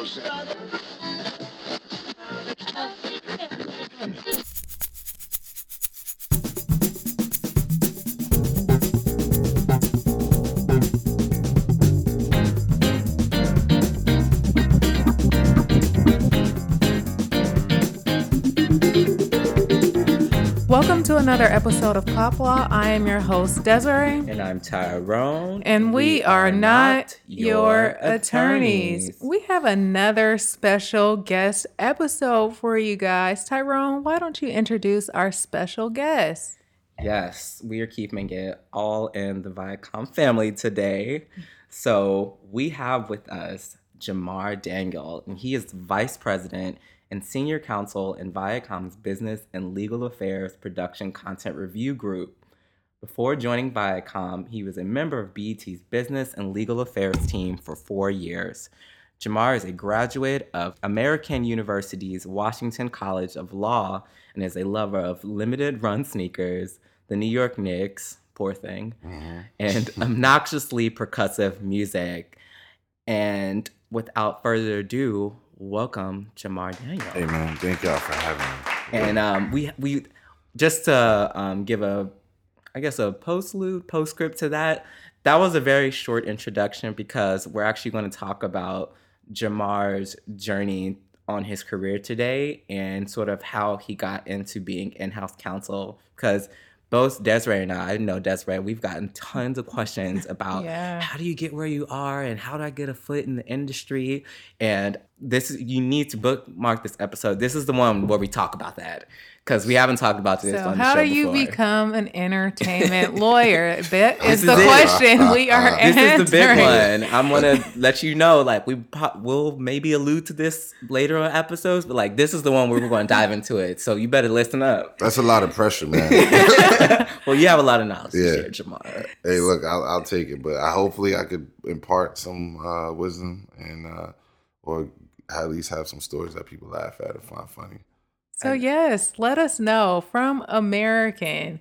Welcome to another episode of Pop Law. I am your host, Desiree. And I'm Tyrone. And we, are, not your attorneys. We have another special guest episode for you guys. Tyrone, why don't you introduce our special guest? Yes, we are keeping it all in the Viacom family today. So we have with us Jemar Daniel, and he is Vice President and Senior Counsel in Viacom's Business and Legal Affairs Production Content Review Group. Before joining Viacom, he was a member of BET's Business and Legal Affairs team for four years. Jemar is a graduate of American University's Washington College of Law and is a lover of limited run sneakers, the New York Knicks, poor thing, and obnoxiously percussive music. And without further ado, welcome Jemar Daniel. Hey man, thank y'all for having me. And um, we we just to um, give a, I guess a postlude postscript to that. That was a very short introduction because we're actually going to talk about Jemar's journey on his career today and sort of how he got into being in-house counsel because both Desiree and I, I know Desiree, we've gotten tons of questions about Yeah. how do you get where you are and how do I get a foot in the industry? And this is you need to bookmark this episode. This is the one where we talk about that because we haven't talked about this So, on the how show do you before. become an entertainment lawyer? That is This the it. question we are This answering. is the big one. I'm gonna let you know. Like we po- will maybe allude to this later on episodes, but like this is the one where we're going to dive into it. So you better listen up. That's a lot of pressure, man. well, you have a lot of knowledge Yeah. to share, Jemar. hey, look, I'll, I'll take it, but I hopefully I could impart some uh, wisdom and uh, or at least have some stories that people laugh at or find funny. So yes, let us know from American,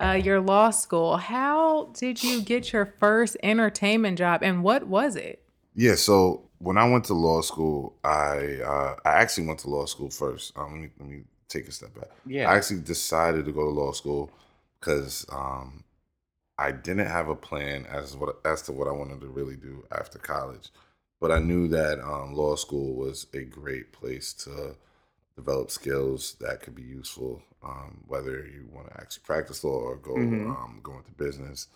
uh, your law school. How did you get your first entertainment job, and what was it? Yeah, so when I went to law school, I uh, I actually went to law school first. Um, let me let me take a step back. Yeah. I actually decided to go to law school because um, I didn't have a plan as what as to what I wanted to really do after college, but I knew that um, law school was a great place to develop skills that could be useful, um, whether you want to actually practice law or go Mhm. um, go into business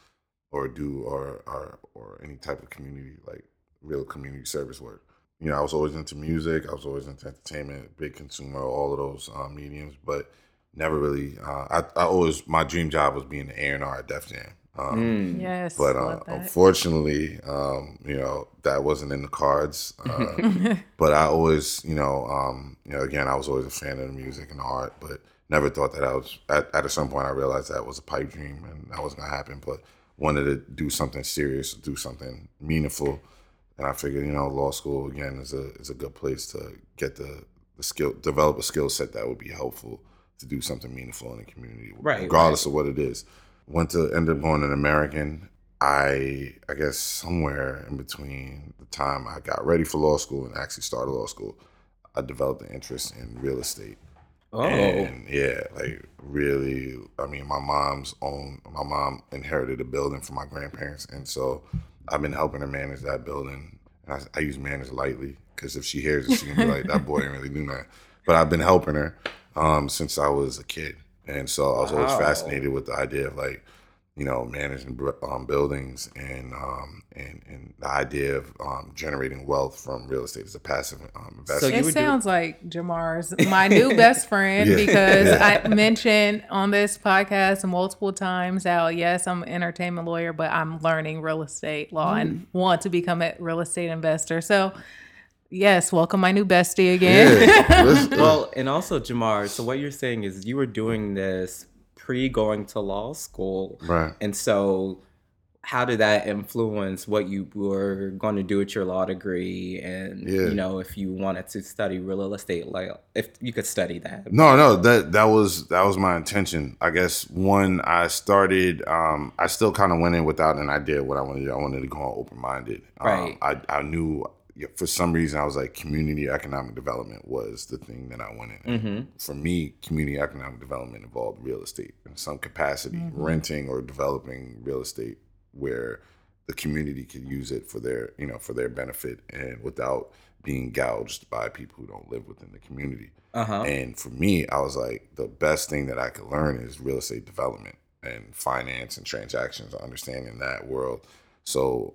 or do or or or any type of community like real community service work. You know, I was always into music. I was always into entertainment, big consumer, all of those uh, mediums, but never really. Uh, I, I always my dream job was being an A and R at Def Jam. Um, Mm. Yes, But uh, unfortunately, um, you know that wasn't in the cards. Uh, but I always, you know, um, you know, again, I was always a fan of the music and the art, but never thought that I was. At, at a certain point, I realized that was a pipe dream and that wasn't gonna happen. But wanted to do something serious, do something meaningful, and I figured, you know, law school again is a is a good place to get the the skill, develop a skill set that would be helpful to do something meaningful in the community, Right, regardless of what it is. Went to end up going to an American. I I guess somewhere in between the time I got ready for law school and actually started law school, I developed an interest in real estate. Oh, And yeah, like really, I mean, my mom's own, my mom inherited a building from my grandparents. And so I've been helping her manage that building. And I, I use manage lightly because if she hears it, she can be like, that boy didn't really do that. But I've been helping her um, since I was a kid. And so I was always fascinated with the idea of like, you know, managing um, buildings and, um, and and the idea of um, generating wealth from real estate as a passive um, investment. you it would do- sounds like Jemar's my new best friend Yeah. because Yeah. I mentioned on this podcast multiple times how yes, I'm an entertainment lawyer, but I'm learning real estate law Mm. and want to become a real estate investor. So yes, welcome my new bestie again. Yeah. Well, and also Jemar. So what you're saying is you were doing this pre going to law school, right. and so how did that influence what you were going to do with your law degree and Yeah. you know if you wanted to study real estate like if you could study that No, no, that that was that was my intention. I guess when I started, um, I still kind of went in without an idea of what I wanted to do. I wanted to go open minded. Um, Right. I I knew for some reason I was like community economic development was the thing that I wanted. Mm-hmm. For me, community economic development involved real estate in some capacity, Mhm. renting or developing real estate where the community could use it for their you know for their benefit and without being gouged by people who don't live within the community. Uh huh. And for me, I was like, the best thing that I could learn is real estate development and finance and transactions, understanding that world. So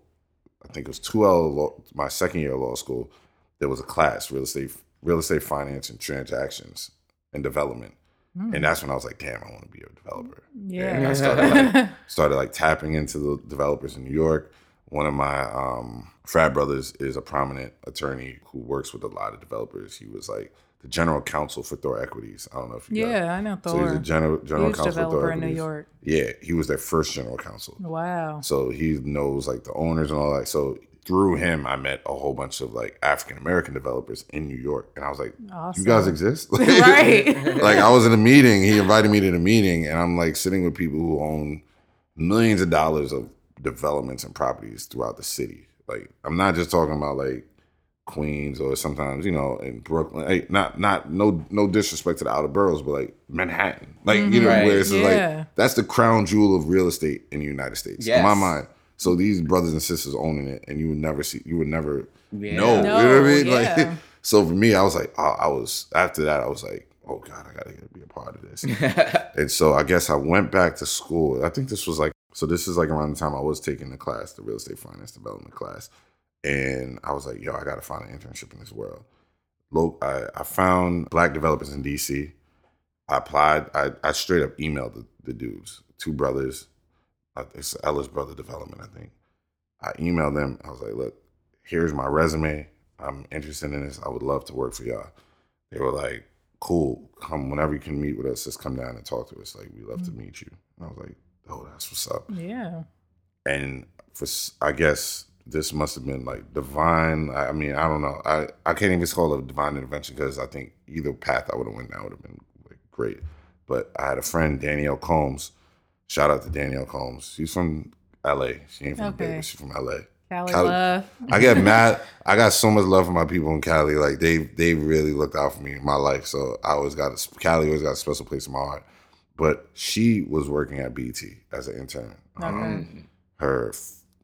I think it was two L law, my second year of law school, there was a class, real estate, real estate finance and transactions and development. Mm. And that's when I was like, damn, I want to be a developer. yeah. And I started like started like tapping into the developers in New York. One of my um, frat brothers is a prominent attorney who works with a lot of developers. He was like the general counsel for Thor Equities. I don't know if you yeah, I know Thor. So he's a general general Huge counsel for Thor developer in New York. Yeah, he was their first general counsel. Wow. So he knows like the owners and all that. So through him, I met a whole bunch of like African American developers in New York, and I was like, Awesome. "You guys exist?" right. like I was in a meeting. He invited me to the meeting, and I'm like sitting with people who own millions of dollars of developments and properties throughout the city. Like I'm not just talking about like Queens or sometimes you know in Brooklyn. Hey, not not no no disrespect to the outer boroughs, but like Manhattan, like you know Right. where it's Yeah. like that's the crown jewel of real estate in the United States. In my mind. So these brothers and sisters owning it, and you would never see, you would never Yeah. know. you know what I mean? yeah. Like, so for me, I was like, I, I was after that, I was like, oh god, I gotta be a part of this. and so I guess I went back to school. I think this was like, so this is like around the time I was taking the class, the real estate finance development class, and I was like, yo, I gotta find an internship in this world. Look, I, I found black developers in DC. I applied. I, I straight up emailed the, the dudes, two brothers. It's Ellis Brother Development, I think. I emailed them. I was like, look, here's my resume. I'm interested in this. I would love to work for y'all. They were like, cool. Come whenever you can meet with us, just come down and talk to us. Like, we love to mm. meet you. And I was like, oh, that's what's up. Yeah. And for I guess this must have been like divine. I mean, I don't know. I, I can't even call it a divine intervention because I think either path I would have went down would have been like, great. But I had a friend, Danielle Combs. Shout out to Danielle Combs. She's from LA. She ain't from Okay. Vegas. She's from LA. Cali, Cali- love. I get mad. I got so much love for my people in Cali. Like they they really looked out for me in my life. So I always got a, Cali always got a special place in my heart. But she was working at BET as an intern. Um, her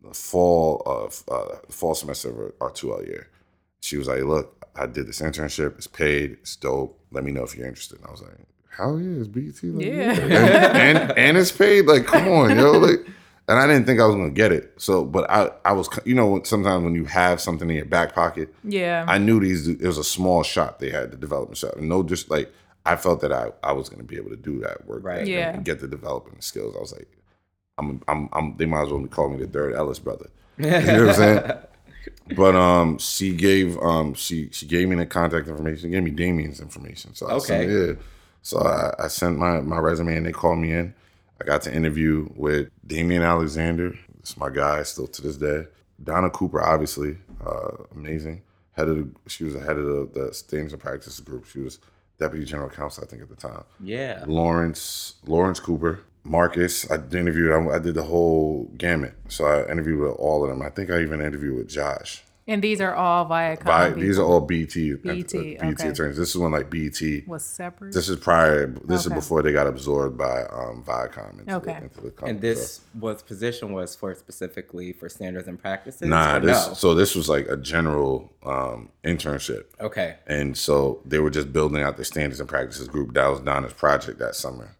f- fall of uh, fall semester of our two L year. She was like, "Look, I did this internship. It's paid. It's dope. Let me know if you're interested." And I was like, "Hell yeah, it's BET. Like, Yeah. and, and and it's paid. Like, come on, yo. Like, and I didn't think I was gonna get it. So, but I I was, you know, sometimes when you have something in your back pocket, Yeah. I knew these. It was a small shop they had, the development shop, and no, just like I felt that I I was gonna be able to do that work, Right. and- Yeah. and get the development skills. I was like, I'm I'm I'm. They might as well call me the third Ellis brother. You know what I'm saying? But um, she gave um she she gave me the contact information. She gave me Damien's information. So I sent- Okay. yeah. So I, I sent my my resume and they called me in. I got to interview with Damien Alexander. It's my guy still to this day. Donna Cooper, obviously, uh, amazing. Head of the, she was the head of the, the standards and practices group. She was deputy general counsel, I think, at the time. Yeah. Lawrence Lawrence Cooper, Marcus. I interviewed. I, I did the whole gamut. So I interviewed with all of them. I think I even interviewed with Josh. and these are all Viacom. By, these are all BET BET, uh, BET okay. attorneys. This is when like BET. was separate. This is prior. This Okay. is before they got absorbed by um, Viacom into, Okay. the, into the company. And this was position was for specifically for standards and practices. Nah, this no? so this was like a general um, internship. okay. And so they were just building out the standards and practices group. That was Donna's project that summer.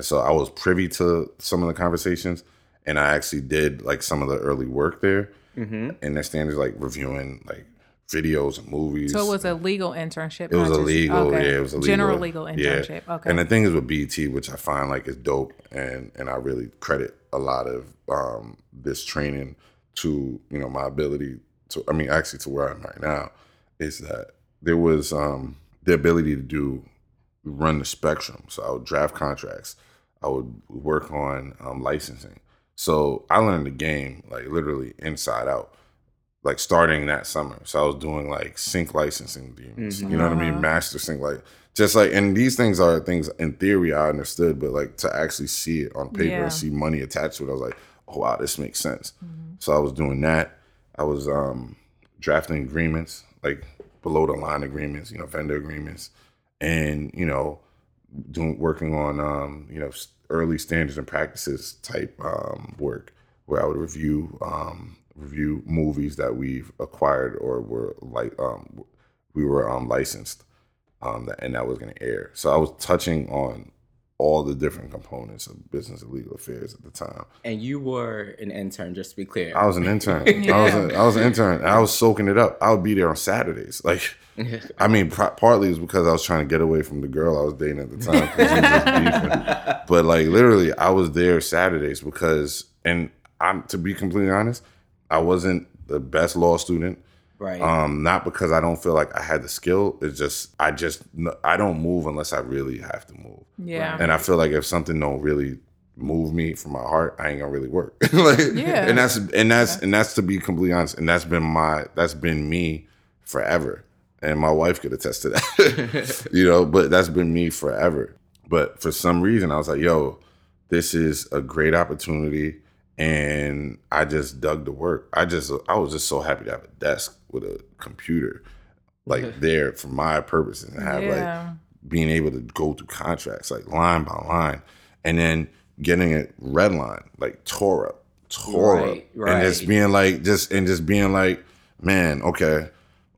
And so I was privy to some of the conversations and I actually did like some of the early work there. Mm-hmm. And their standards like reviewing like videos and movies. so it was a legal internship. It was not a just- legal, okay. yeah, it was a legal, general legal yeah. internship. Okay. And the thing is with BET, which I find like is dope, and and I really credit a lot of um, this training to you know my ability to. I mean, actually, to where I'm right now, is that there was um, the ability to do run the spectrum. So I would draft contracts, I would work on um, licensing. So I learned the game like literally inside out like starting that summer. So I was doing like sync licensing deals. Mhm. You know what I mean? Master sync like just like and these things are things in theory I understood, but like to actually see it on paper Yeah. and see money attached to it, I was like, oh wow, this makes sense. Mhm. So I was doing that. I was um drafting agreements, like below the line agreements, you know, vendor agreements, and you know, doing working on um, you know early standards and practices type um, work where I would review um, review movies that we've acquired or were like um, we were um, licensed um, that, and that was going to air. So I was touching on all the different components of business and legal affairs at the time. And you were an intern, just to be clear. I was an intern. yeah. I was a, I was an intern. I was soaking it up. I would be there on Saturdays. Like, I mean, pr- partly it was because I was trying to get away from the girl I was dating at the time. but like, literally, I was there Saturdays because, and I'm to be completely honest, I wasn't the best law student. Right. Um, not because I don't feel like I had the skill. It's just I just I don't move unless I really have to move. Yeah. And I feel like if something don't really move me from my heart, I ain't gonna really work. like, yeah. And that's and that's and that's to be completely honest. And that's been my that's been me forever. And my wife could attest to that. you know, but that's been me forever. But for some reason, I was like, yo, this is a great opportunity and I just dug the work. I just I was just so happy to have a desk with a computer like there for my purposes and have yeah. like being able to go through contracts like line by line and then getting it red line like Torah Torah right, right. and just being like just and just being like man okay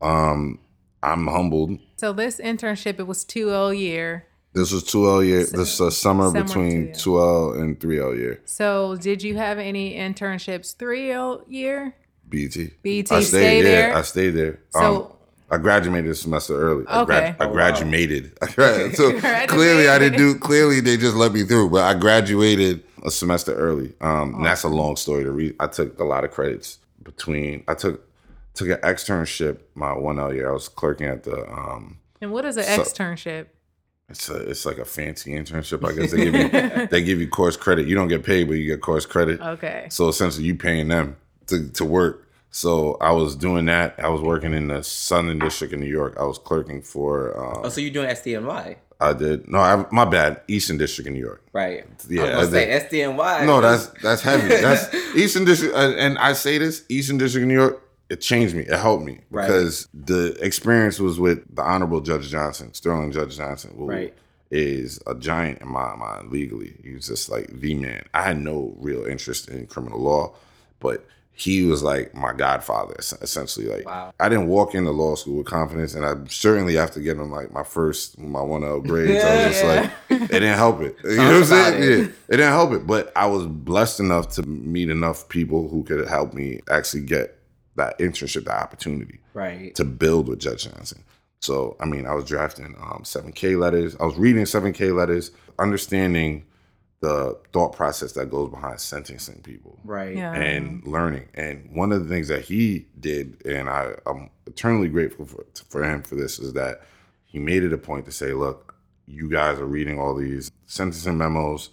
um I'm humbled so this internship it was 2L year this was 2L year. So, this is summer, summer between 2L and 3L year. So, did you have any internships 3L year? BET. BET. I stayed stay there. there. I stayed there. So, um, I graduated a semester early. Okay. I, grad, I graduated. Wow. so clearly, I didn't do. Clearly, they just let me through. But I graduated a semester early. Um, and that's a long story to read. I took a lot of credits between. I took took an externship my one L year. I was clerking at the. Um, and what is an so, externship? It's a, it's like a fancy internship. I guess they give you they give you course credit. You don't get paid, but you get course credit. Okay. So essentially, you paying them to to work. So I was doing that. I was working in the Southern District in New York. I was clerking for. Um, oh, so you're doing SDNY? I did. No, I, my bad. Eastern District in New York. Right. Yeah. I was say SDNY. No, that's that's heavy. That's Eastern District, and I say this Eastern District in New York it changed me. It helped me right. because the experience was with the Honorable Judge Johnson, Sterling Judge Johnson, who right. is a giant in my mind legally. He was just like the man. I had no real interest in criminal law, but he was like my godfather essentially like wow. i didn't walk into law school with confidence and i certainly after getting like my first my 1l grades yeah, i was just yeah. like it didn't help it you know what i'm saying it. yeah it didn't help it but i was blessed enough to meet enough people who could help me actually get that internship, that opportunity, right, to build with Judge Johnson. So, I mean, I was drafting um, 7K letters. I was reading 7K letters, understanding the thought process that goes behind sentencing people, right, yeah. and learning. And one of the things that he did, and I, I'm eternally grateful for, for him for this, is that he made it a point to say, "Look, you guys are reading all these sentencing memos."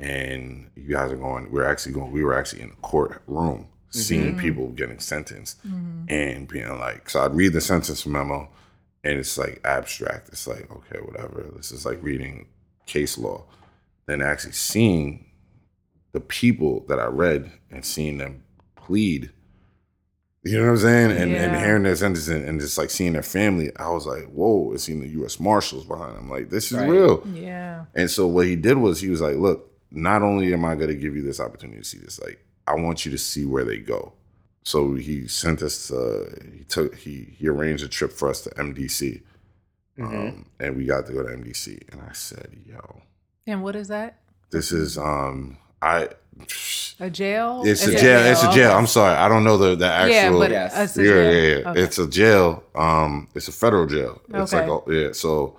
and you guys are going we're actually going we were actually in the courtroom seeing mm-hmm. people getting sentenced mm-hmm. and being like, so I'd read the sentence memo and it's like abstract. It's like, okay, whatever. This is like reading case law. Then actually seeing the people that I read and seeing them plead. You know what I'm saying? And, yeah. and hearing their sentences and, and, just like seeing their family, I was like, whoa, it's seeing the US Marshals behind them. Like, this is right. real. Yeah. And so what he did was he was like, look, not only am I gonna give you this opportunity to see this, like I want you to see where they go. So he sent us. Uh, he took. He he arranged a trip for us to MDC, mm-hmm. um, and we got to go to MDC. And I said, "Yo." And what is that? This is um I. A jail. It's a jail. jail. It's a jail. I'm sorry. I don't know the the actual. Yeah, but yes. yeah, yeah, yeah. Okay. It's a jail. Um, it's a federal jail. It's okay. like yeah. So,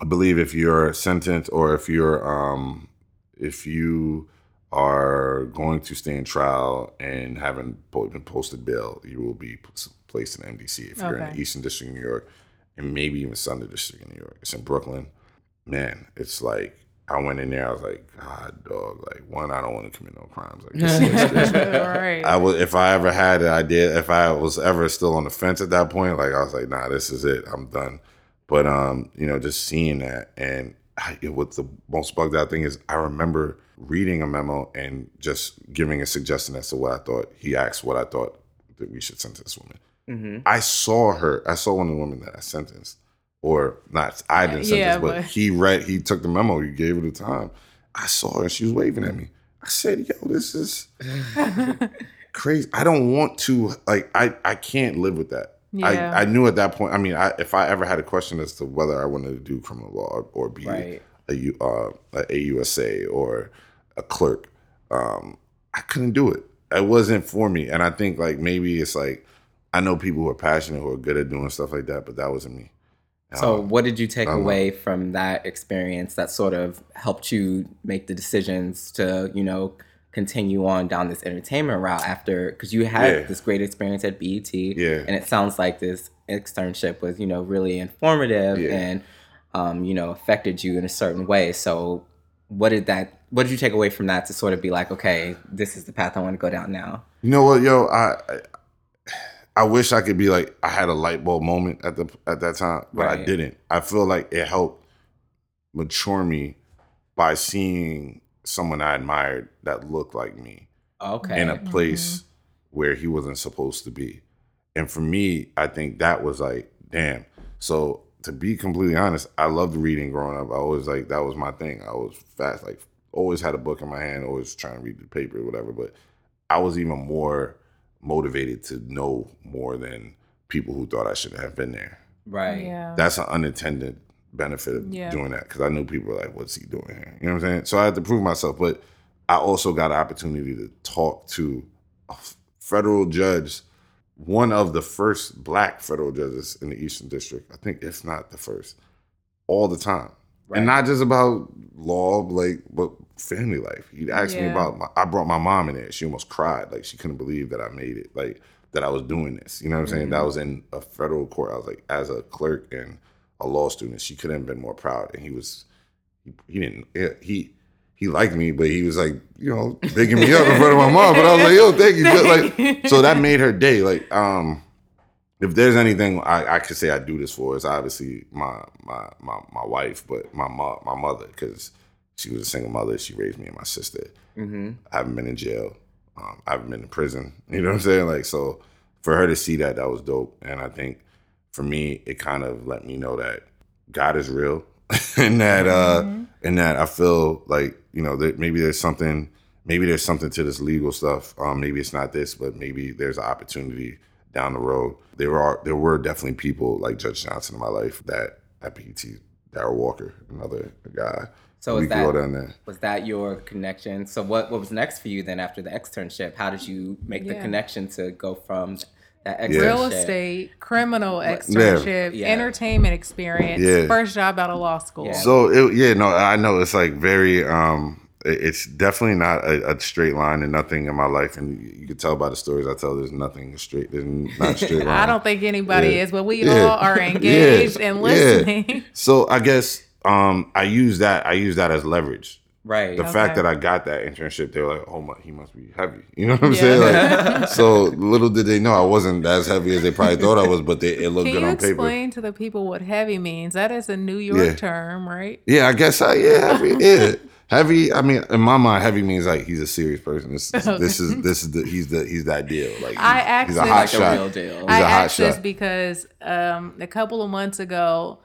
I believe if you're sentenced or if you're um if you are going to stand trial and haven't been posted bail, you will be placed in MDC. If you're okay. in the Eastern District of New York and maybe even Southern District of New York, it's in Brooklyn. Man, it's like I went in there. I was like, God, dog. Like, one, I don't want to commit no crimes. Like, this, this, this. right. I was, if I ever had an idea, if I was ever still on the fence at that point, like I was like, nah, this is it. I'm done. But um, you know, just seeing that and I, what the most bugged out thing is, I remember reading a memo and just giving a suggestion as to what I thought. He asked what I thought that we should send to this woman. Mm-hmm. I saw her. I saw one of the women that I sentenced, or not. I didn't sentence, Yeah, but, but- he read. He took the memo. He gave her the time. I saw her. She was waving at me. I said, "Yo, this is crazy. I don't want to. Like, I I can't live with that. Yeah. I, I knew at that point. I mean, I, if I ever had a question as to whether I wanted to do criminal law or, or be Right. a, U- uh, a AUSA or a clerk, um, I couldn't do it. It wasn't for me. And I think like maybe it's like I know people who are passionate who are good at doing stuff like that, but that wasn't me. So, Um, what did you take away from that experience that sort of helped you make the decisions to, you know, continue on down this entertainment route after? Because you had Yeah. this great experience at BET, Yeah. and it sounds like this externship was, you know, really informative Yeah. and, um, you know, affected you in a certain way. So, what did that? What did you take away from that to sort of be like, okay, this is the path I want to go down now? You know what, yo, I, I I wish I could be like I had a light bulb moment at the at that time, but I didn't. I feel like it helped mature me by seeing someone I admired that looked like me Okay. in a mm-hmm. place where he wasn't supposed to be. And for me, I think that was like, damn. So to be completely honest, I loved reading growing up. I always like that was my thing. I was fast, like always had a book in my hand, always trying to read the paper or whatever. But I was even more motivated to know more than people who thought I should have been there. right. Yeah. That's an unintended benefit of Yeah. doing that because I knew people were like, "What's he doing here?" You know what I'm saying? So I had to prove myself, but I also got an opportunity to talk to a federal judge, one of the first black federal judges in the Eastern District. I think, if not the first, all the time, Right. and not just about law, like but family life. He'd ask me about. My, I brought my mom in there. She almost cried, like she couldn't believe that I made it, like that I was doing this. You know what I'm saying? That mm. was in a federal court. I was like, as a clerk and a law student, she couldn't have been more proud. And he was, he, didn't, he, he liked me, but he was like, you know, bigging me up in front of my mom. But I was like, yo, thank you. Just like, so that made her day. Like, um, if there's anything I, I could say I do this for, it's obviously my my my, my wife, but my mom, my mother, because she was a single mother. She raised me and my sister. Mm-hmm. I haven't been in jail. Um, I haven't been in prison. You know what I'm saying? Like, so for her to see that, that was dope. And I think for me, it kind of let me know that God is real, and that uh, and that I feel like you know that maybe there's something, maybe there's something to this legal stuff. Um, maybe it's not this, but maybe there's an opportunity down the road. There are there were definitely people like Judge Johnson in my life that at BET, Darrell Walker, another guy. So we is could go that down there. was that your connection? So what what was next for you then after the externship? How did you make the connection to go from that externship? Yeah. Real estate, criminal externship, Yeah. entertainment experience, Yeah. first job out of law school. Yeah. So it, yeah, no, I know it's like very. um It's definitely not a, a straight line, and nothing in my life, and you, you can tell by the stories I tell. There's nothing straight. There's not straight line. I don't think anybody Yeah. is, but we Yeah. all are engaged Yeah. and Yeah. listening. So I guess um I use that. I use that as leverage. Right. The fact that I got that internship, they were like, "Oh my, he must be heavy." You know what I'm Yeah. saying? Like, so little did they know I wasn't as heavy as they probably thought I was, but they, it looked Can good on paper. explain to the people what heavy means? That is a New York Yeah. term, right? Yeah, I guess I yeah heavy yeah heavy. I mean, in my mind, heavy means like he's a serious person. This is this is this is the he's the he's that deal. Like I he's, he's a actually- hot like the shot. real deal. He's I a hot asked this because um, a couple of months ago,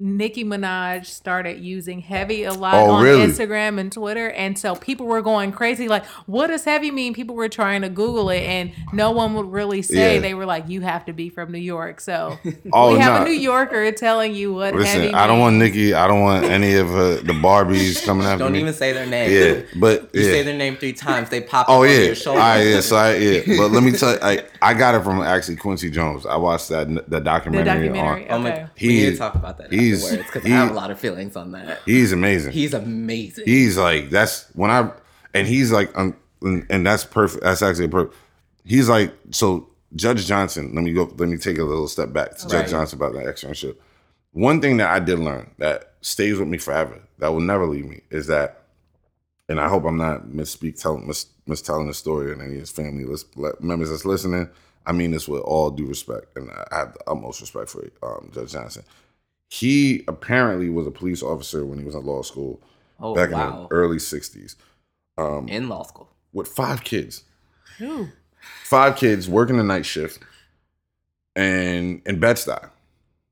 Nicki Minaj started using heavy a lot Oh, on really? Instagram and Twitter, and so people were going crazy. Like, what does heavy mean? People were trying to Google it, and no one would really say. Yeah. They were like, "You have to be from New York." So Oh, we have nah. a New Yorker telling you what heavy. Listen, I don't want means. Nicki. I don't want any of uh, the Barbies coming after me Don't even say their name. yeah, but You yeah. say their name three times, they pop Oh up on yeah, your all shoulder. right, yeah. So I, yeah, but let me tell you, I, I got it from actually Quincy Jones. I watched that the The documentary. On, Oh my, Okay. we need to talk about that he's- afterwards because he- I have a lot of feelings on that. He's amazing. He's amazing. he's like that's when I and he's like um, and, that's perfect. That's actually perfect. He's like so Judge Johnson. Let me go. Let me take a little step back to Right. Judge Johnson about that externship. One thing that I did learn that stays with me forever, that will never leave me, is that, and I hope I'm not misspeak telling mis, mistelling the story and any of his family members that's listening. I mean this with all due respect, and I have the utmost respect for um, Judge Johnson. He apparently was a police officer when he was in law school oh back in the early 60s um, In law school. with five kids. Ooh. Five kids working the night shift. and in Bed Stuy.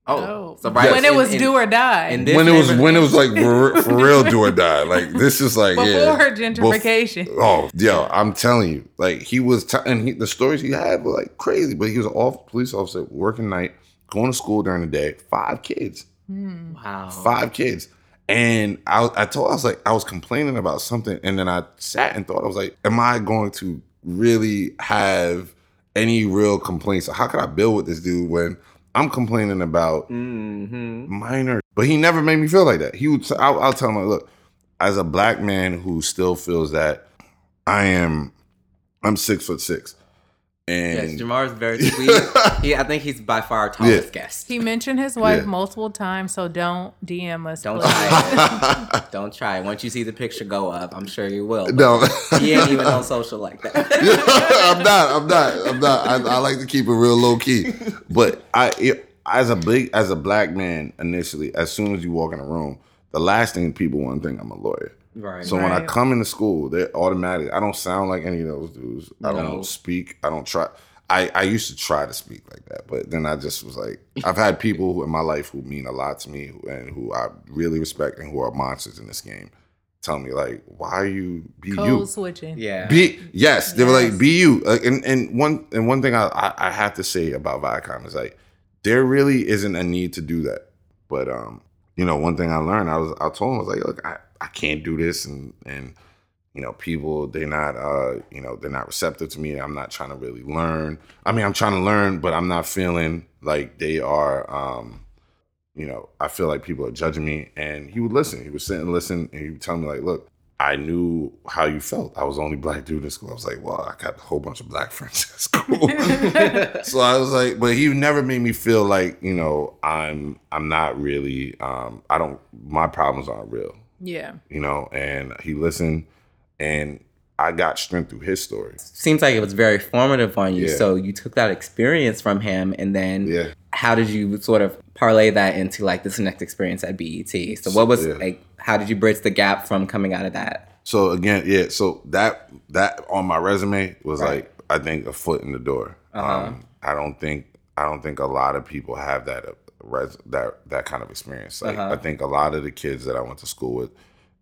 Oh, so right when it was in, do or die. When it was when it was like for, for real do or die. Like this is like before yeah, gentrification. Bef- oh, yo, I'm telling you, like he was, t- and he, the stories he had were like crazy. But he was an off police officer working night, going to school during the day. Five kids. Mm. Wow. Five kids. And I, I told, I was like, I was complaining about something, and then I sat and thought, I was like, am I going to really have any real complaints? How could I build with this dude when I'm complaining about mm-hmm. minor? But he never made me feel like that. He would, I'll, I'll tell him, like, look, as a black man who still feels that I am, I'm six foot six. And yes, Jemar is very sweet. he, I think he's by far our tallest yeah. guest. He mentioned his wife yeah. multiple times, so don't DM us. Don't try it. don't try it. Once you see the picture go up, I'm sure you will. No, he ain't even on social like that. I'm not. I'm not. I'm not. I, I, like to keep it real low key. But I, as a big, as a black man, initially, as soon as you walk in a room, the last thing people want to think I'm a lawyer. Right. So right. when I come into school, they're automatic. I don't sound like any of those dudes. I don't no. speak. I don't try. I, I used to try to speak like that, but then I just was like, I've had people who in my life who mean a lot to me and who I really respect and who are monsters in this game tell me like, why are you be Code you switching? Yeah. Be yes, they yes. were like, be you. Like, and and one and one thing I, I I have to say about Viacom is like, there really isn't a need to do that. But um, you know, one thing I learned, I was I told him I was like, look, I, I can't do this and and you know, people they're not uh, you know, they're not receptive to me. I'm not trying to really learn. I mean, I'm trying to learn, but I'm not feeling like they are um, you know, I feel like people are judging me. And he would listen. He would sit and listen and he would tell me like, look, I knew how you felt. I was the only black dude in school. I was like, well, I got a whole bunch of black friends at school. so I was like, but he never made me feel like, you know, I'm I'm not really um I don't my problems aren't real. Yeah. You know, and he listened and I got strength through his story. Seems like it was very formative on you. Yeah. So you took that experience from him and then yeah. how did you sort of parlay that into like this next experience at BET? So what was yeah. like how did you bridge the gap from coming out of that? So again, yeah, so that that on my resume was right. like I think a foot in the door. Uh-huh. Um, I don't think I don't think a lot of people have that res- that that kind of experience. Like uh-huh. I think a lot of the kids that I went to school with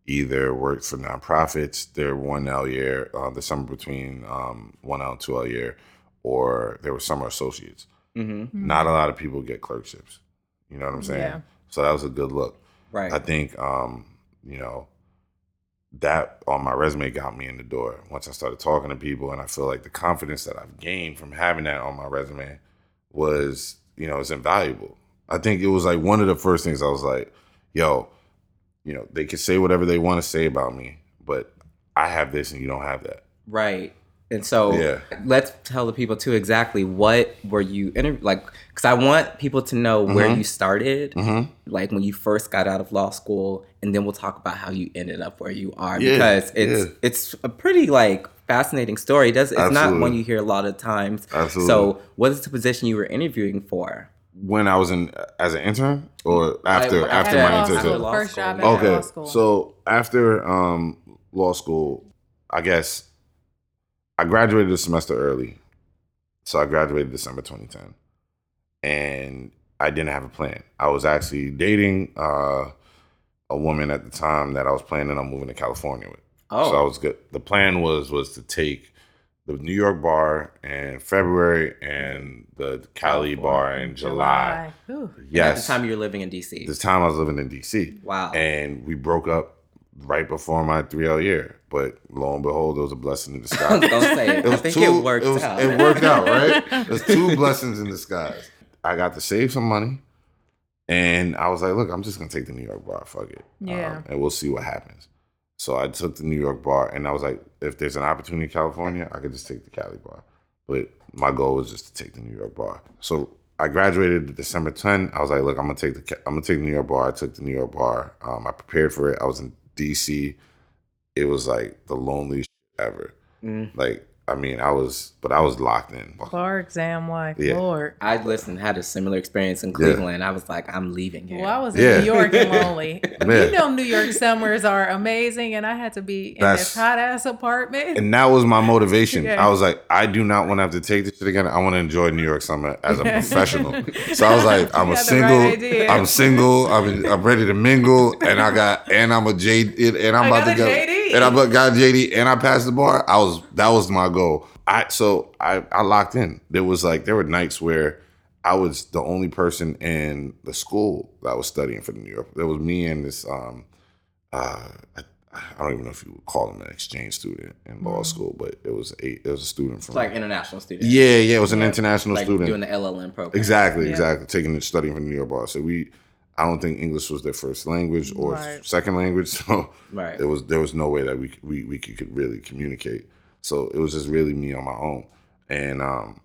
either worked for nonprofits, they're one L year, uh, the summer between um, one L and two L year, or they were summer associates. Mm-hmm. mm-hmm. Not a lot of people get clerkships. You know what I'm saying? Yeah. So that was a good look. Right. I think, um, you know, that on my resume got me in the door once I started talking to people, and I feel like the confidence that I've gained from having that on my resume was, you know, it's invaluable. I think it was like one of the first things I was like, yo, you know, they can say whatever they want to say about me, but I have this and you don't have that. Right. And so yeah. let's tell the people too exactly what were you inter- like because I want people to know mm-hmm. where you started, mm-hmm. like when you first got out of law school, and then we'll talk about how you ended up where you are yeah. because it's yeah. it's a pretty like fascinating story. It does it's Absolutely. not one you hear a lot of times. Absolutely. So what is the position you were interviewing for? When I was in as an intern or after like, after, after, my internship. First job okay. law school. So after um, law school, I guess I graduated a semester early. So I graduated December 2010. And I didn't have a plan. I was actually dating uh, a woman at the time that I was planning on moving to California with. Oh. So I was good. The plan was was to take the New York bar in February and the Cali bar in July. July. Yes. the time you were living in DC. The time I was living in DC. Wow. And we broke up right before my 3L year. But lo and behold, it was a blessing in disguise. Don't say it. it I think two, it worked it was, out. It worked out, right? There's two blessings in disguise. I got to save some money. And I was like, look, I'm just gonna take the New York bar. Fuck it. Yeah. Um, and we'll see what happens. So I took the New York bar, and I was like, if there's an opportunity in California, I could just take the Cali bar. But my goal was just to take the New York bar. So I graduated December 10. I was like, look, I'm gonna take the I'm gonna take the New York bar. I took the New York bar. Um, I prepared for it. I was in DC. It was like the loneliest ever. Mm. Like I mean, I was, but I was locked in. Bar exam life, Yeah. Lord. I listened, had a similar experience in Cleveland. I was like, I'm leaving here. Well, I was in Yeah. New York and lonely. Yeah. You know, New York summers are amazing, and I had to be in That's- this hot ass apartment. And that was my motivation. Yeah. I was like, I do not want to have to take this shit again. I want to enjoy New York summer as a professional. So I was like, I'm a single. right. I'm single. I'm, I'm ready to mingle, and I got and I'm a J and I'm I about got to a go JD. and I bu- got JD and I passed the bar. I was that was my goal. I so I I locked in. There was like there were nights where I was the only person in the school that was studying for the New York. There was me and this um uh I, I don't even know if you would call him an exchange student in law school, but it was a it was a student from It's like international student. yeah yeah it was an international Like student doing the LLM program. Exactly, Yeah. exactly. Taking and studying from the New York Bar. So we, I don't think English was their first language or Right. second language. So Right. it was there was no way that we we we could, could really communicate. So it was just really me on my own, and um,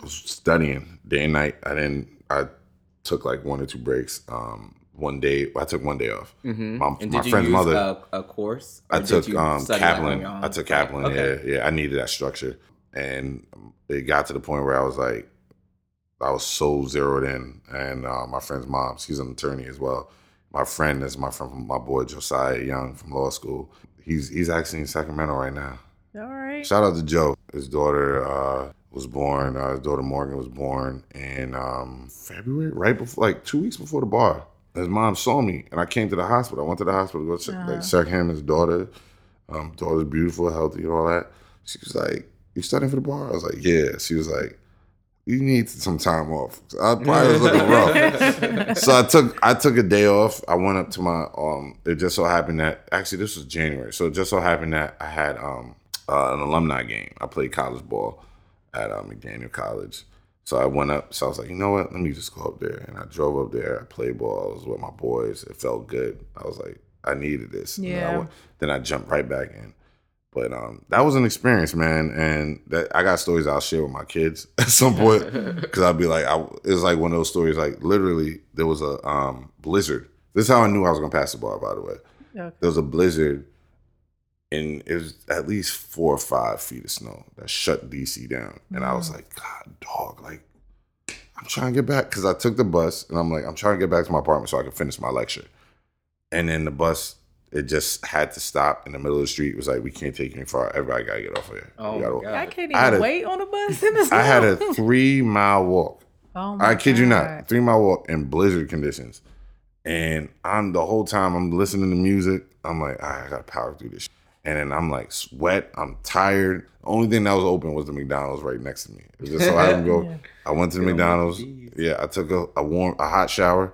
I was studying day and night. I didn't. I took like one or two breaks. Um, one day I took one day off. hmm My, And my you friend's use mother. a, a course? I took um, study, like, on Kaplan. I took Kaplan. Okay. Yeah, yeah. I needed that structure, and it got to the point where I was like, I was so zeroed in. And uh, my friend's mom, she's an attorney as well. My friend is my friend from my boy Josiah Young from law school. He's he's actually in Sacramento right now. All right. Shout out to Joe. His daughter uh, was born. Uh, his daughter Morgan was born in um, February, right before, like two weeks before the bar. His mom saw me, and I came to the hospital. I went to the hospital to go check, Uh-huh. like, check him, his daughter. Um, daughter's beautiful, healthy, and all that. She was like, "You studying for the bar?" I was like, "Yeah." She was like, "You need some time off." I probably was looking rough so I took I took a day off. I went up to my um. It just so happened that actually this was January, so it just so happened that I had um uh, an alumni game. I played college ball at uh, McDaniel College. So I went up. So I was like, you know what? Let me just go up there. And I drove up there. I played ball. I was with my boys. It felt good. I was like, I needed this. And then I Yeah. went- then I jumped right back in. But um, that was an experience, man, and that I got stories I'll share with my kids at some point because I'll be like, I, it was like one of those stories. Like literally, there was a um, blizzard. This is how I knew I was gonna pass the bar. By the way, Okay. there was a blizzard, and it was at least four or five feet of snow that shut DC down. And I was like, God, dog, like I'm trying to get back because I took the bus, and I'm like, I'm trying to get back to my apartment so I can finish my lecture. And then the bus, it just had to stop in the middle of the street. It was like, we can't take you any far. Everybody gotta get off of here. Oh my gotta- God. I can't I had even a- wait on a bus in the I had a three mile walk. Oh my I kid you not, three mile walk in blizzard conditions. And I'm the whole time I'm listening to music. I'm like, "Ah, I gotta power through this. shit." And then I'm like sweat. I'm tired. The only thing that was open was the McDonald's right next to me. It was just so I happened to go. Yeah. I went to the McDonald's. Yeah, I took a, a warm, a hot shower,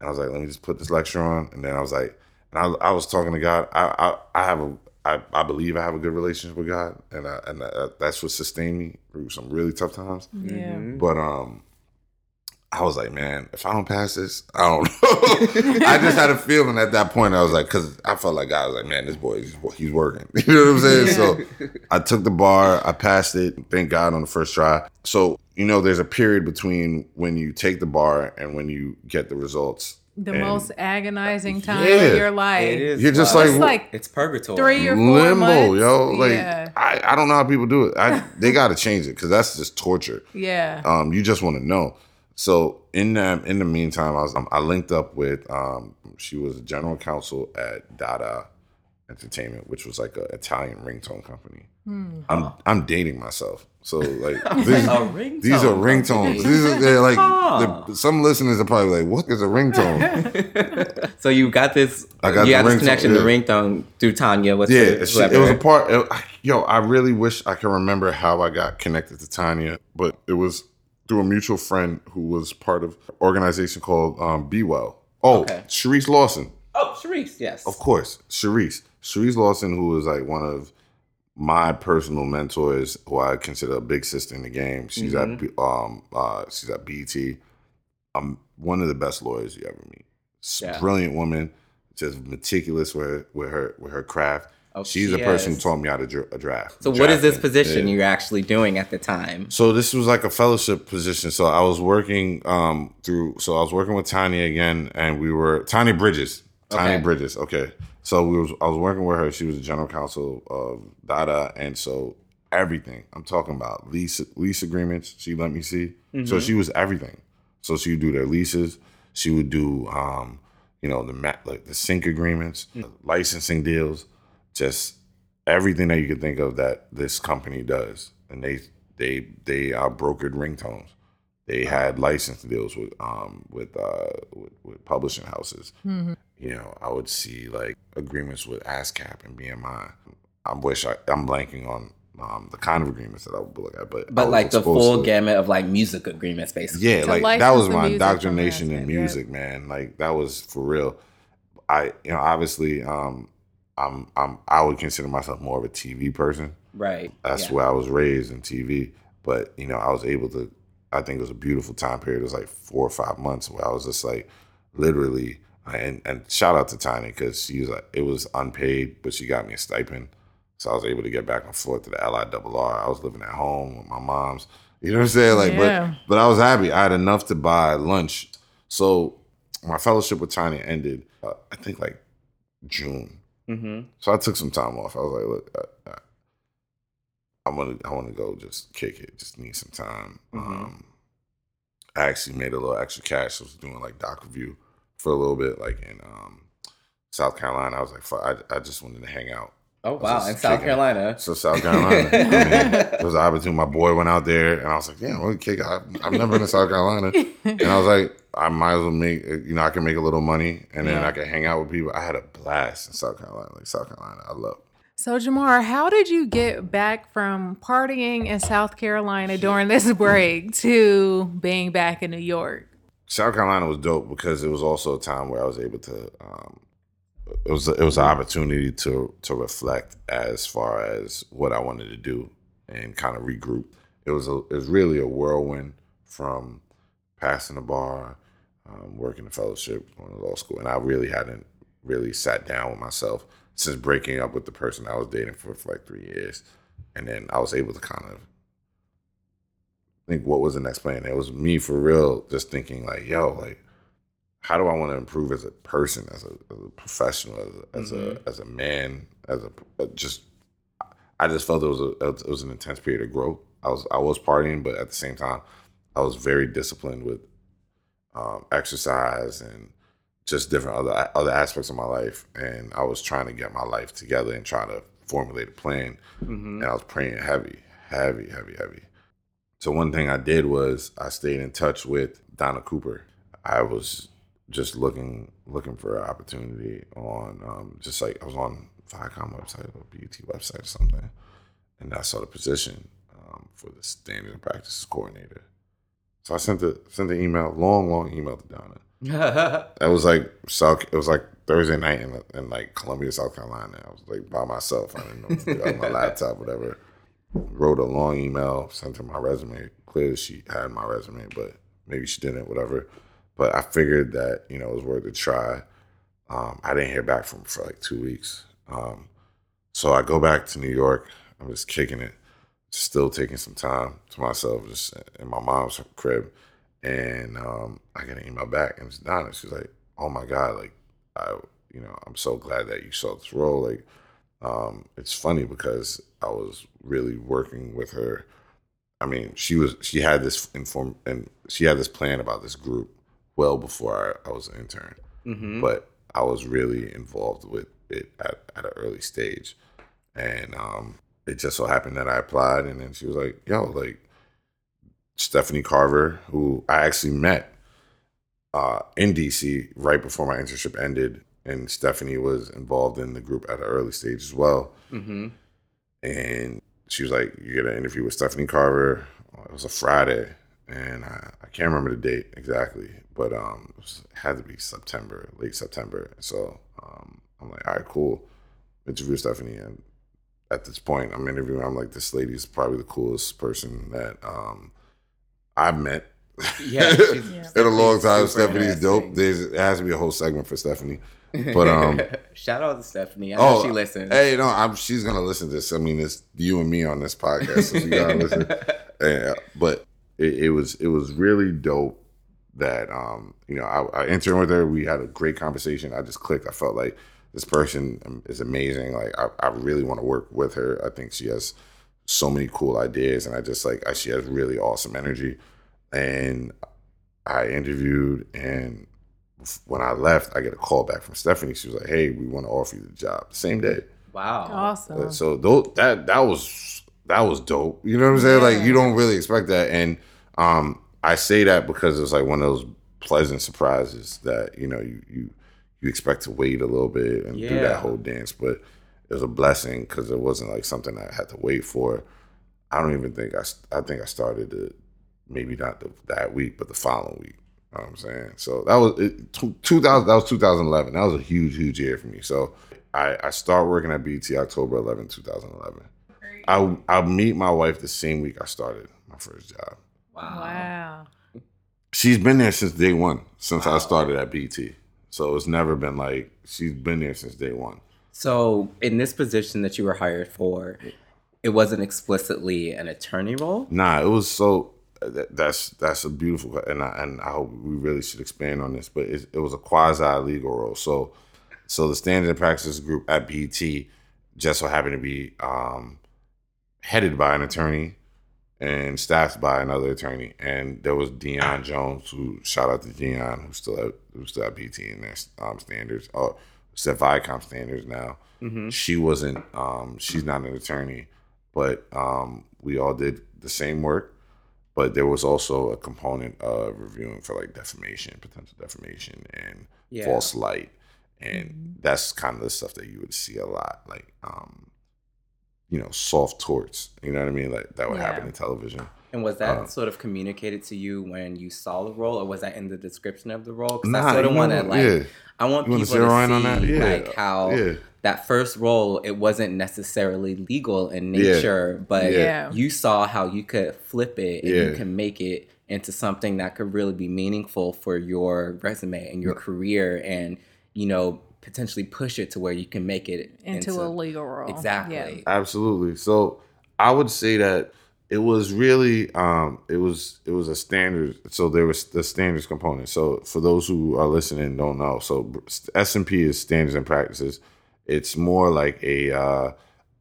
and I was like, let me just put this lecture on. And then I was like, and I, I was talking to God. I, I, I have a, I, I believe I have a good relationship with God, and I, and I, that's what sustained me through some really tough times. Yeah. Mhm. But um, I was like, man, if I don't pass this, I don't know. I just had a feeling at that point. I was like, because I felt like God was like, man, this boy, he's, he's working. You know what I'm saying? So I took the bar, I passed it. Thank God on the first try. So you know, there's a period between when you take the bar and when you get the results. The And- most agonizing time Yeah. of your life. It is. You're just like- It's like it's purgatory. three or four Limbo, months. yo. Like yeah. I, I don't know how people do it. I they got to change it because that's just torture. Yeah. um, you just want to know. So in the in the meantime, I was um, I linked up with um, she was a general counsel at Dada Entertainment, which was like an Italian ringtone company. Hmm. I'm I'm dating myself, so like these, ringtone. these are ringtones. These are they're like the, some listeners are probably like, what is a ringtone? so you got this. I got you the got this connection yeah. to ringtone through Tanya. What's yeah, the, she, it was a part. It, I- yo, I really wish I could remember how I got connected to Tanya, but it was through a mutual friend who was part of an organization called um, Be Well. Oh, Okay. Sharice Lawson. Oh, Sharice. Yes. Of course, Sharice. Sharice Lawson, who was like one of my personal mentors, who I consider a big sister in the game. She's at B- um uh she's at BET. I'm one of the best lawyers you ever meet. Yeah. Brilliant woman, just meticulous with her, with her with her craft. Oh, She's she the person who taught me how to dra- draft. So what is this position Yeah. you're actually doing at the time? So this was like a fellowship position. So I was working um through so I was working with Tanya again and we were Tanya Bridges. Tanya Okay. Bridges. Okay. So we was I was working with her. She was the general counsel of Dada and so everything. I'm talking about lease lease agreements. She let me see. Mm-hmm. So she was everything. So she would do their leases. She would do, um, you know, the like the sync agreements, mm-hmm. licensing deals, just everything that you could think of that this company does. And they they they uh, brokered ringtones. They had license deals with um with uh with, with publishing houses. Mm-hmm. You know, I would see like agreements with ASCAP and BMI. I wish I, I'm blanking on um, the kind of agreements that I would look at, but but like the full to, gamut of like music agreements, basically. Yeah, like that was my indoctrination in music, yeah. man. Like that was for real. I you know obviously um, I'm I'm I would consider myself more of a TV person. Right. That's yeah. where I was raised in TV, but you know I was able to. I think it was a beautiful time period. It was like four or five months where I was just like literally. And and shout out to Tiny because she was like it was unpaid, but she got me a stipend so I was able to get back and forth to the LIRR. I was living at home with my mom's. You know what I'm saying? Like, yeah. but but I was happy. I had enough to buy lunch. So my fellowship with Tiny ended, uh, I think like June. Mm-hmm. So I took some time off. I was like, look, I, want to I want to go just kick it. Just need some time. Mm-hmm. Um, I actually made a little extra cash. I was doing like doc review for a little bit, like in um, South Carolina. I was like, I, I just wanted to hang out Oh wow! In South Carolina. So South Carolina. I mean, it was an opportunity. My boy went out there, and I was like, "Yeah, well, kick. I, I've never been to South Carolina," and I was like, "I might as well make. You know, I can make a little money, and then yeah. I can hang out with people." I had a blast in South Carolina. Like South Carolina, I love. So Jemar, how did you get back from partying in South Carolina during this break to being back in New York? South Carolina was dope because it was also a time where I was able to um, it was it was an opportunity to to reflect as far as what I wanted to do and kind of regroup. It was a, it was really a whirlwind from passing the bar, um, working the fellowship, going to law school, and I really hadn't really sat down with myself since breaking up with the person I was dating for, for like three years, and then I was able to kind of think what was the next plan. It was me for real, just thinking like, yo, like how do I want to improve as a person, as a, as a professional, as a, as, mm-hmm. a, as a man, as a, just. I just felt it was a it was an intense period of growth. I was I was partying, but at the same time, I was very disciplined with um, exercise and just different other other aspects of my life. And I was trying to get my life together and trying to formulate a plan. Mm-hmm. And I was praying heavy, heavy, heavy, heavy. So one thing I did was I stayed in touch with Donna Cooper. I was just looking looking for an opportunity on um, just like I was on Viacom website or BET website or something, and I saw the position um, for the standard and practices coordinator. So I sent the sent the email, long long email to Donna. it was like South. It was like Thursday night in, in like Columbia, South Carolina. I was like by myself. I didn't know what to do on my laptop, whatever. Wrote a long email, sent her my resume. Clearly, she had my resume, but maybe she didn't. Whatever. But I figured that you know it was worth a try. Um, I didn't hear back from for like two weeks. Um, so I go back to New York. I'm just kicking it, still taking some time to myself, just in my mom's crib. And um, I get an email back, and it's Donna. She's like, "Oh my god, like, I, you know, I'm so glad that you saw this role. Like, um, it's funny because I was really working with her. I mean, she was she had this inform and she had this plan about this group well before I, I was an intern, mm-hmm. but I was really involved with it at, at an early stage, and um, it just so happened that I applied, and then she was like, "Yo, like Stephanie Carver, who I actually met uh, in DC right before my internship ended, and Stephanie was involved in the group at an early stage as well, mm-hmm. and she was like, "You get an interview with Stephanie Carver." It was a Friday, and I, I can't remember the date exactly, but um, it, was, it had to be September, late September. So um, I'm like, all right, cool. Interview Stephanie, and at this point, I'm interviewing. I'm like, this lady is probably the coolest person that um, I've met. Yeah, in a long time. Stephanie's dope. There's it has to be a whole segment for Stephanie. But um, shout out to Stephanie. I know oh, she listens. Hey, no, I'm she's gonna listen to this. I mean, it's you and me on this podcast, so she gotta listen. Yeah, but it, it was it was really dope that um, you know I, I interned with her. We had a great conversation. I just clicked. I felt like this person is amazing. Like I, I really want to work with her. I think she has so many cool ideas, and I just like I, she has really awesome energy. And I interviewed, and when I left, I get a call back from Stephanie. She was like, "Hey, we want to offer you the job same day." Wow, awesome. So those, that that was that was dope. You know what I'm saying? Yeah. Like you don't really expect that, and um, I say that because it's like one of those pleasant surprises that you know you you you expect to wait a little bit and yeah. do that whole dance, but it was a blessing because it wasn't like something I had to wait for. I don't even think I I think I started it maybe not the, that week, but the following week. You know what I'm saying? So that was it, 2000. That was 2011. That was a huge, huge year for me. So I I start working at BET October 11, 2011. I I meet my wife the same week I started my first job. Wow. Wow. She's been there since day one, since wow. I started at BET. So it's never been like she's been there since day one. So in this position that you were hired for, it wasn't explicitly an attorney role. Nah, it was so. That's that's a beautiful and I, and I hope we really should expand on this, but it, it was a quasi legal role. So so the standards and practices group at BET just so happened to be um, headed by an attorney and staffed by another attorney. And there was Dion Jones, who shout out to Dion, who's still at who's still at BET in their um, standards. Oh, at Viacom standards now. Mm-hmm. She wasn't. Um, she's not an attorney, but um, we all did the same work. But there was also a component of reviewing for like defamation, potential defamation, and yeah. false light, and mm-hmm. that's kind of the stuff that you would see a lot, like um, you know, soft torts. You know what I mean? Like that would yeah. happen in television. And was that uh, sort of communicated to you when you saw the role, or was that in the description of the role? Because nah, I sort of want to like, yeah. I want you people to see that? Yeah. like how yeah. that first role it wasn't necessarily legal in nature, but you saw how you could flip it and you can make it into something that could really be meaningful for your resume and your career, and you know potentially push it to where you can make it into, into a legal role. Exactly. Yeah. Absolutely. So I would say that it was really um, it was it was a standard. So there was the standards component. So for those who are listening don't know, so S and P is standards and practices. It's more like a uh,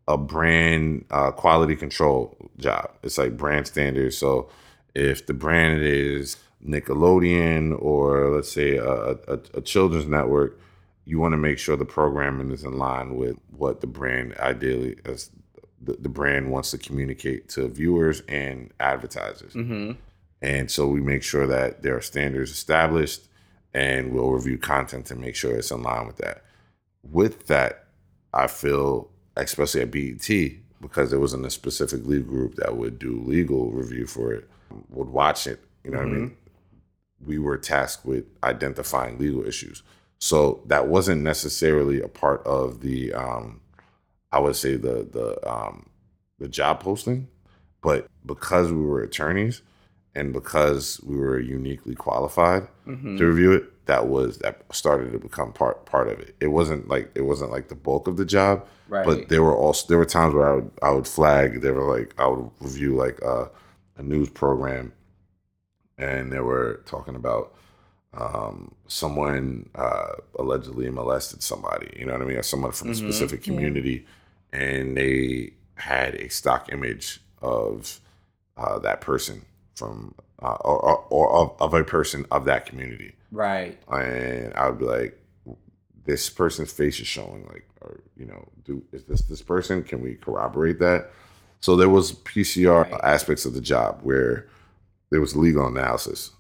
a brand uh, quality control job. It's like brand standards. So if the brand is Nickelodeon or let's say a, a, a children's network, you want to make sure the programming is in line with what the brand ideally as the, the brand wants to communicate to viewers and advertisers. Mm-hmm. And so we make sure that there are standards established and we'll review content to make sure it's in line with that. With that, I feel, especially at BET, because it wasn't a specific legal group that would do legal review for it, would watch it, you know mm-hmm. what I mean? Mm-hmm. We were tasked with identifying legal issues. So that wasn't necessarily a part of the, um, I would say the the um, the job posting, but because we were attorneys and because we were uniquely qualified mm-hmm. to review it, that was that started to become part part of it. It wasn't like it wasn't like the bulk of the job, right. but there were also there were times where I would I would flag. They were like I would review like a, a news program, and they were talking about um, someone uh, allegedly molested somebody, you know what I mean, or someone from mm-hmm. a specific community. And they had a stock image of uh, that person from uh, or, or, or of, of, a person of that community, right? And I would be like, this person's face is showing, like, or you know, do is this this person? Can we corroborate that? So there was PCR right. aspects of the job where there was legal analysis,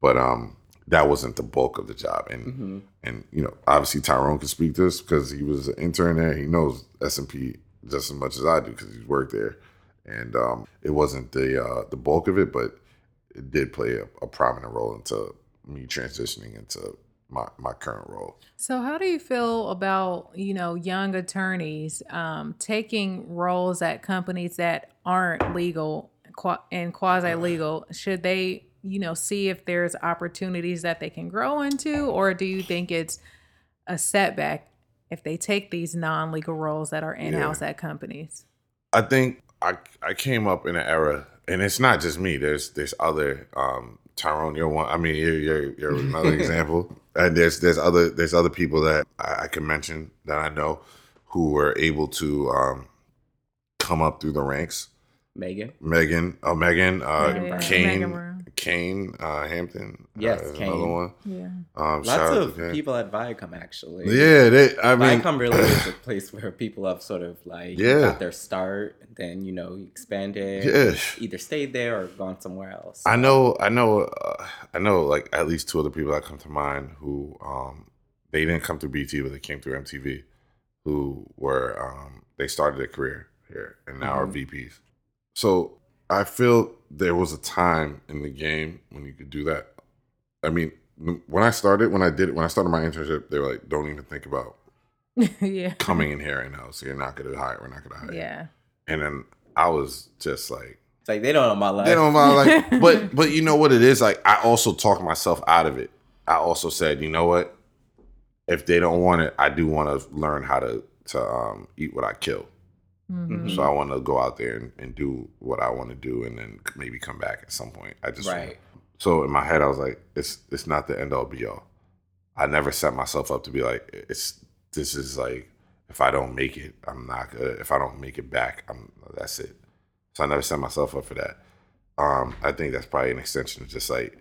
but um that wasn't the bulk of the job. And mm-hmm. and you know, obviously Tyrone can speak to this because he was an intern there. He knows S and P just as much as I do because he's worked there. And um, it wasn't the uh, the bulk of it, but it did play a, a prominent role into me transitioning into my, my current role. So, how do you feel about you know young attorneys um, taking roles at companies that aren't legal and quasi legal? Should they you know, see if there's opportunities that they can grow into, or do you think it's a setback if they take these non-legal roles that are in-house yeah. at companies? I think I I came up in an era, and it's not just me. There's there's other um, Tyrone. You're one. I mean, you're you're, you're another example. And there's there's other there's other people that I, I can mention that I know who were able to um, come up through the ranks Megan. Megan, oh Megan, uh, Yeah, yeah. Kane, Megan Brown. Kane, uh, Hampton. Yes, uh, Kane. another one. Yeah. Um, Lots of people at Viacom actually. Yeah, they. I mean, Viacom really is a place where people have sort of like Yeah. got their start, then you know expanded, Yeah. either stayed there or gone somewhere else. I know, I know, uh, I know. Like at least two other people that come to mind who um, they didn't come through BET, but they came through MTV, who were um, they started their career here and now are Mhm. VPs. So I feel there was a time in the game when you could do that. I mean, when I started, when I did it, when I started my internship, they were like, "Don't even think about yeah. coming in here right now. So you're not going to hire. We're not going to hire." Yeah. And then I was just like. it's like they don't know my life. They don't mind like but but you know what it is? Like I also talked myself out of it. I also said, you know what? If they don't want it, I do want to learn how to to um, eat what I kill. Mhm. So I want to go out there and, and do what I want to do, and then maybe come back at some point. I just right. So in my head, I was like, it's it's not the end all be all. I never set myself up to be like, it's this is like, if I don't make it, I'm not good. If I don't make it back, I'm that's it. So I never set myself up for that. Um, I think that's probably an extension of just like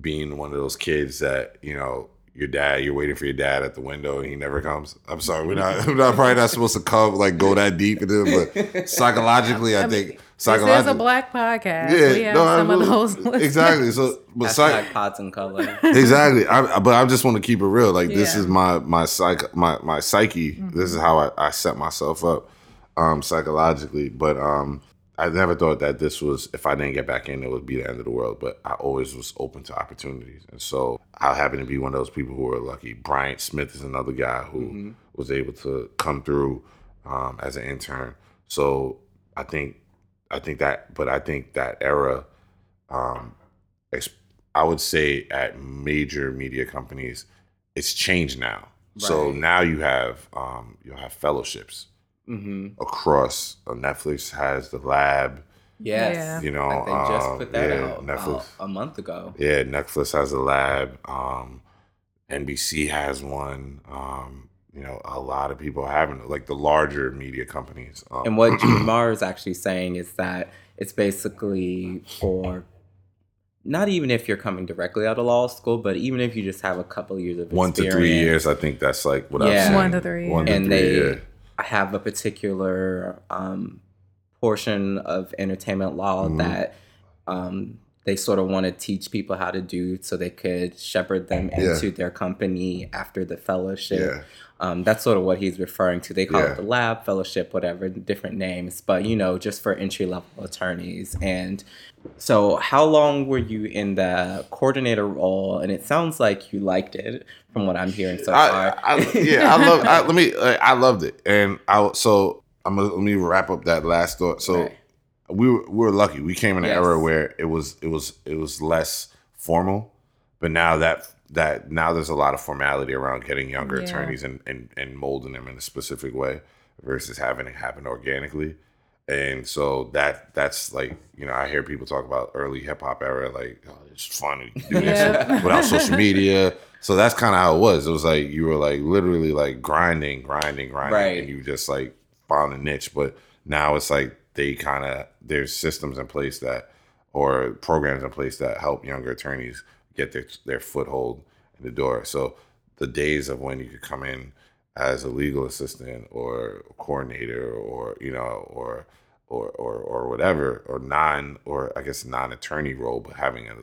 being one of those kids that you know your dad, you're waiting for your dad at the window and he never comes. I'm sorry, we're not, we're not probably not supposed to come like go that deep into it, but psychologically, I, I mean, think This is a black podcast. yeah, we have no, some of absolutely. those. exactly. So, but psych, Hashtag pods in color. exactly. I, but I just want to keep it real. Like this Yeah. is my my psych my my psyche. This is how I, I set myself up um psychologically. But um I never thought that this was if I didn't get back in it would be the end of the world. But I always was open to opportunities. And so I happen to be one of those people who are lucky. Bryant Smith is another guy who Mhm. was able to come through um as an intern. So I think I think that but I think that era um ex- I would say at major media companies, it's changed now. So now you have um, you'll have fellowships hmm across. Uh, Netflix has the lab. Yes. Yeah. You know, Like they just uh, put that yeah, out Netflix. about a month ago. Yeah, Netflix has a lab. Um, NBC has one. Um, you know, a lot of people having it, like the larger media companies. Um, And what Jemar is actually saying is that it's basically for not even if you're coming directly out of law school, but even if you just have a couple years of one to three years, I think that's like what Yeah. I've seen. One to three One years. to and three, they yeah. Have a particular um, portion of entertainment law Mhm. that um, they sort of want to teach people how to do so they could shepherd them Yeah. into their company after the fellowship. Yeah. Um, that's sort of what he's referring to. They call Yeah. it the lab fellowship, whatever, different names, but you know, just for entry level attorneys. And so, how long were you in the coordinator role? And it sounds like you liked it from what I'm hearing so I, far. I, yeah, I love. I, let me. like, I loved it, and I. So I'm. Gonna, let me wrap up that last thought. So Right. we were we were lucky. We came in an Yes. era where it was it was it was less formal, but now that that now there's a lot of formality around getting younger Yeah. attorneys and, and and molding them in a specific way versus having it happen organically. And so that that's like you know I hear people talk about early hip hop era like oh, it's fun we can do this without social media. So that's kind of how it was. It was like you were like literally like grinding, grinding, grinding, Right. and you just like found a niche. But now it's like they kind of there's systems in place that or programs in place that help younger attorneys get their their foothold in the door. So the days of when you could come in as a legal assistant or coordinator or you know or or or, or whatever or non or I guess non attorney role, but having a,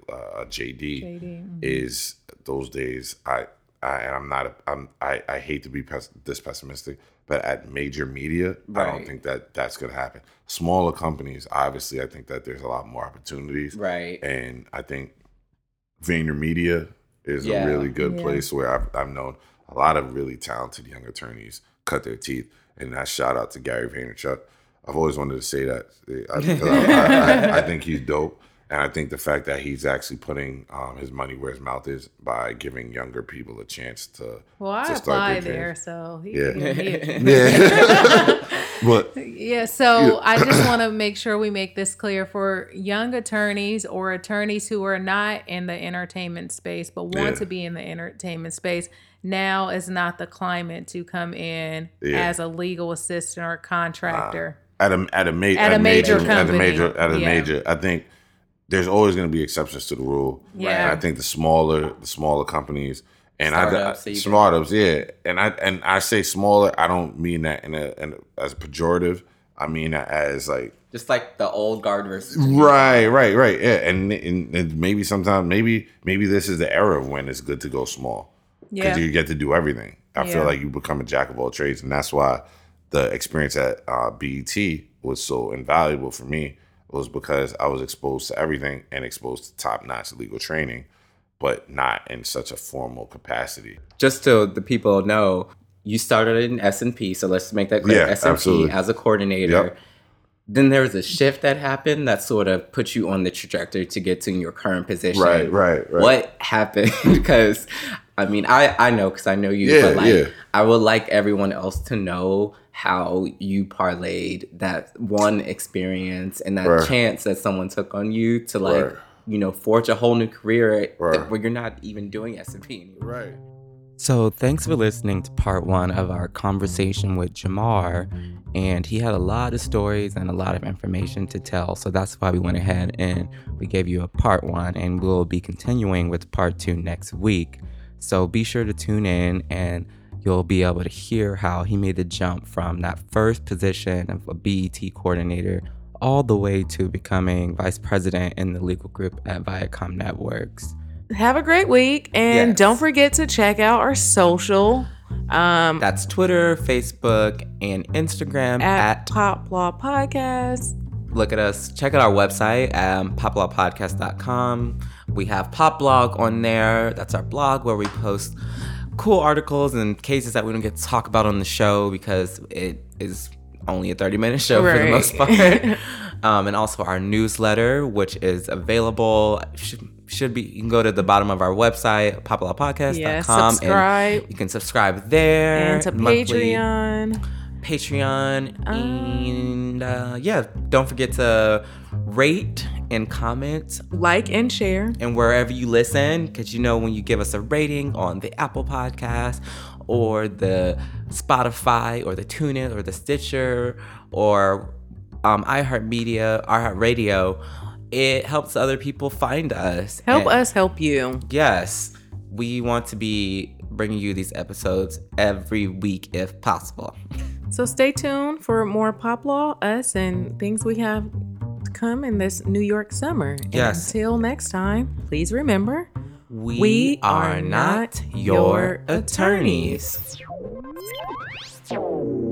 a JD JD, mhm. is those days I, I and I'm not a, I'm I, I hate to be pes- this pessimistic, but at major media, I don't think that that's gonna happen. Smaller companies, obviously, I think that there's a lot more opportunities, right. and I think VaynerMedia is Yeah. a really good Yeah. place where I've, I've known a lot of really talented young attorneys cut their teeth, and that shout out to Gary Vaynerchuk. I've always wanted to say that I, I, I, I, I think he's dope. And I think the fact that he's actually putting um, his money where his mouth is by giving younger people a chance to. Well, I to start their there, dreams. so he Yeah. can give me Yeah. but Yeah, so Yeah. I just want to make sure we make this clear for young attorneys or attorneys who are not in the entertainment space but want Yeah. to be in the entertainment space. Now is not the climate to come in Yeah. as a legal assistant or contractor. At a at a, ma- At a major at a major at a Yeah. major. I think there's always going to be exceptions to the rule. Yeah. And I think the smaller the smaller companies and Startups, I, so you startups, yeah. And I and I say smaller. I don't mean that in a, in a as pejorative. I mean that as like Just like the old guard versus Right, right, right. Yeah, and, and and maybe sometimes maybe maybe this is the era of when it's good to go small because Yeah. you get to do everything. I Yeah. feel like you become a jack of all trades, and that's why the experience at uh, BET was so invaluable for me. Was because I was exposed to everything and exposed to top notch legal training, but not in such a formal capacity. just so the people know, you started in S and P. So let's make that clear. Yeah, S and P as a coordinator. Yep. Then there was a shift that happened that sort of put you on the trajectory to get to your current position. Right, right, right. What happened? because I mean, I I know because I know you, Yeah, but like yeah. I would like everyone else to know how you parlayed that one experience and that Right. chance that someone took on you to like Right. you know forge a whole new career Right. where you're not even doing S and P anymore. Right. So, thanks for listening to part one of our conversation with Jemar. And he had a lot of stories and a lot of information to tell. So, that's why we went ahead and we gave you a part one. And we'll be continuing with part two next week. So, be sure to tune in and you'll be able to hear how he made the jump from that first position of a BET coordinator all the way to becoming vice president in the legal group at Viacom Networks. Have a great week. And Yes. don't forget to check out our social um, That's Twitter, Facebook, and Instagram at, at Pop Law Podcast. look at us check out our website um, poplawpodcast.com we have pop blog on there that's our blog where we post cool articles and cases that we don't get to talk about on the show because it is only a 30 minute show for the most part um, and also our newsletter which is available should, should be you can go to the bottom of our website poplawpodcast.com Yeah, subscribe. and you can subscribe there And to monthly. Patreon. Patreon. And uh, yeah, don't forget to rate and comment Like and share. and wherever you listen, because you know when you give us a rating on the Apple Podcast or the Spotify or the TuneIn or the Stitcher or um, iHeartMedia, iHeartRadio, it helps other people find us. Help And- us help you. Yes, we want to be bringing you these episodes every week if possible. So stay tuned for more Pop Law, us, and things we have come in this New York summer. Yes. And until next time, please remember we, we are, are not your attorneys. attorneys.